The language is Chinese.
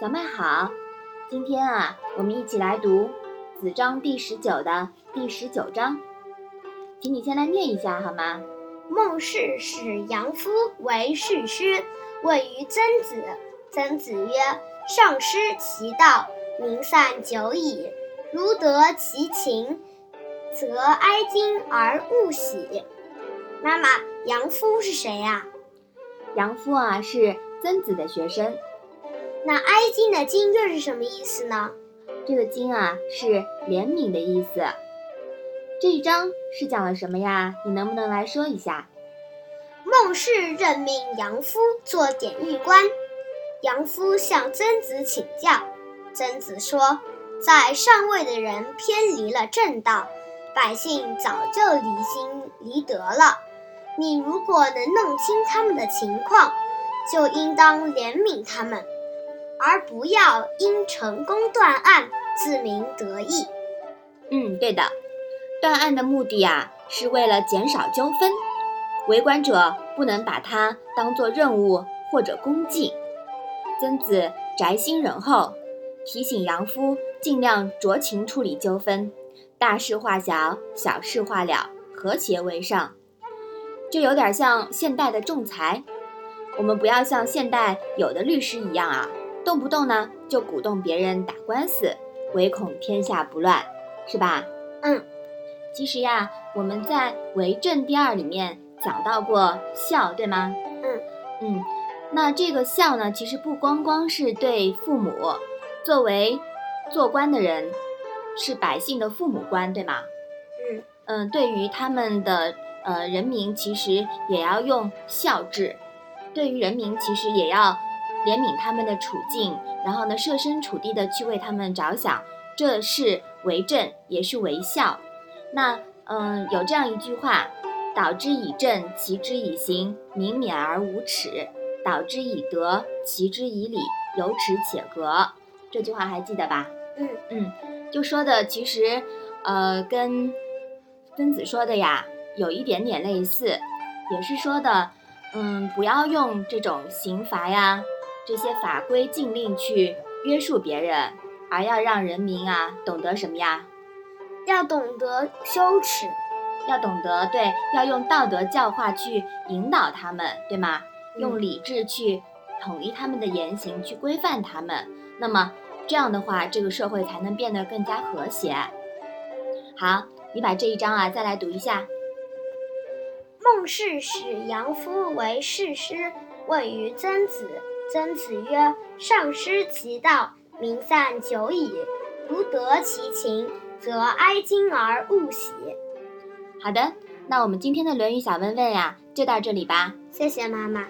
小麦好，今天啊，我们一起来读《子章》第十九的第十九章，请你先来念一下好吗？孟氏使杨夫为士师，问于曾子。曾子曰：“上失其道，民散久矣。如得其情，则哀今而勿喜。”妈妈，杨夫是谁呀？杨夫啊，是曾子的学生。那哀今的今又是什么意思呢？这个今啊是怜悯的意思。这一章是讲了什么呀？你能不能来说一下？孟氏任命杨夫做典狱官，杨夫向曾子请教。曾子说，在上位的人偏离了正道，百姓早就离心离德了。你如果能弄清他们的情况，就应当怜悯他们。而不要因成功断案自鸣得意。嗯，对的，断案的目的啊，是为了减少纠纷。为官者不能把它当做任务或者功绩。曾子宅心仁厚，提醒杨夫尽量酌情处理纠纷，大事化小，小事化了，和谐为上。这有点像现代的仲裁。我们不要像现代有的律师一样啊。动不动呢就鼓动别人打官司，唯恐天下不乱，是吧？嗯，其实呀，我们在《为政第二》里面讲到过孝，对吗？嗯嗯，那这个孝呢，其实不光光是对父母，作为做官的人，是百姓的父母官，对吗？嗯嗯，对于他们的呃人民，其实也要用孝治，对于人民，其实也要。怜悯他们的处境，然后呢，设身处地的去为他们着想，这是为政，也是为孝。那，嗯，有这样一句话：“导之以政，齐之以刑，民免而无耻；导之以德，齐之以礼，有耻且格。”这句话还记得吧？嗯嗯，就说的其实，呃，跟曾子说的呀，有一点点类似，也是说的，嗯，不要用这种刑罚呀。这些法规禁令去约束别人，而要让人民啊懂得什么呀？要懂得羞耻，要懂得对，要用道德教化去引导他们，对吗？用理智去统一他们的言行，去规范他们。那么这样的话，这个社会才能变得更加和谐。好，你把这一章啊再来读一下。孟氏使杨夫为士师，问于曾子。曾子曰：“上失其道，民散久矣。如得其情，则哀今而勿喜。”好的，那我们今天的《论语》小问问呀，就到这里吧。谢谢妈妈。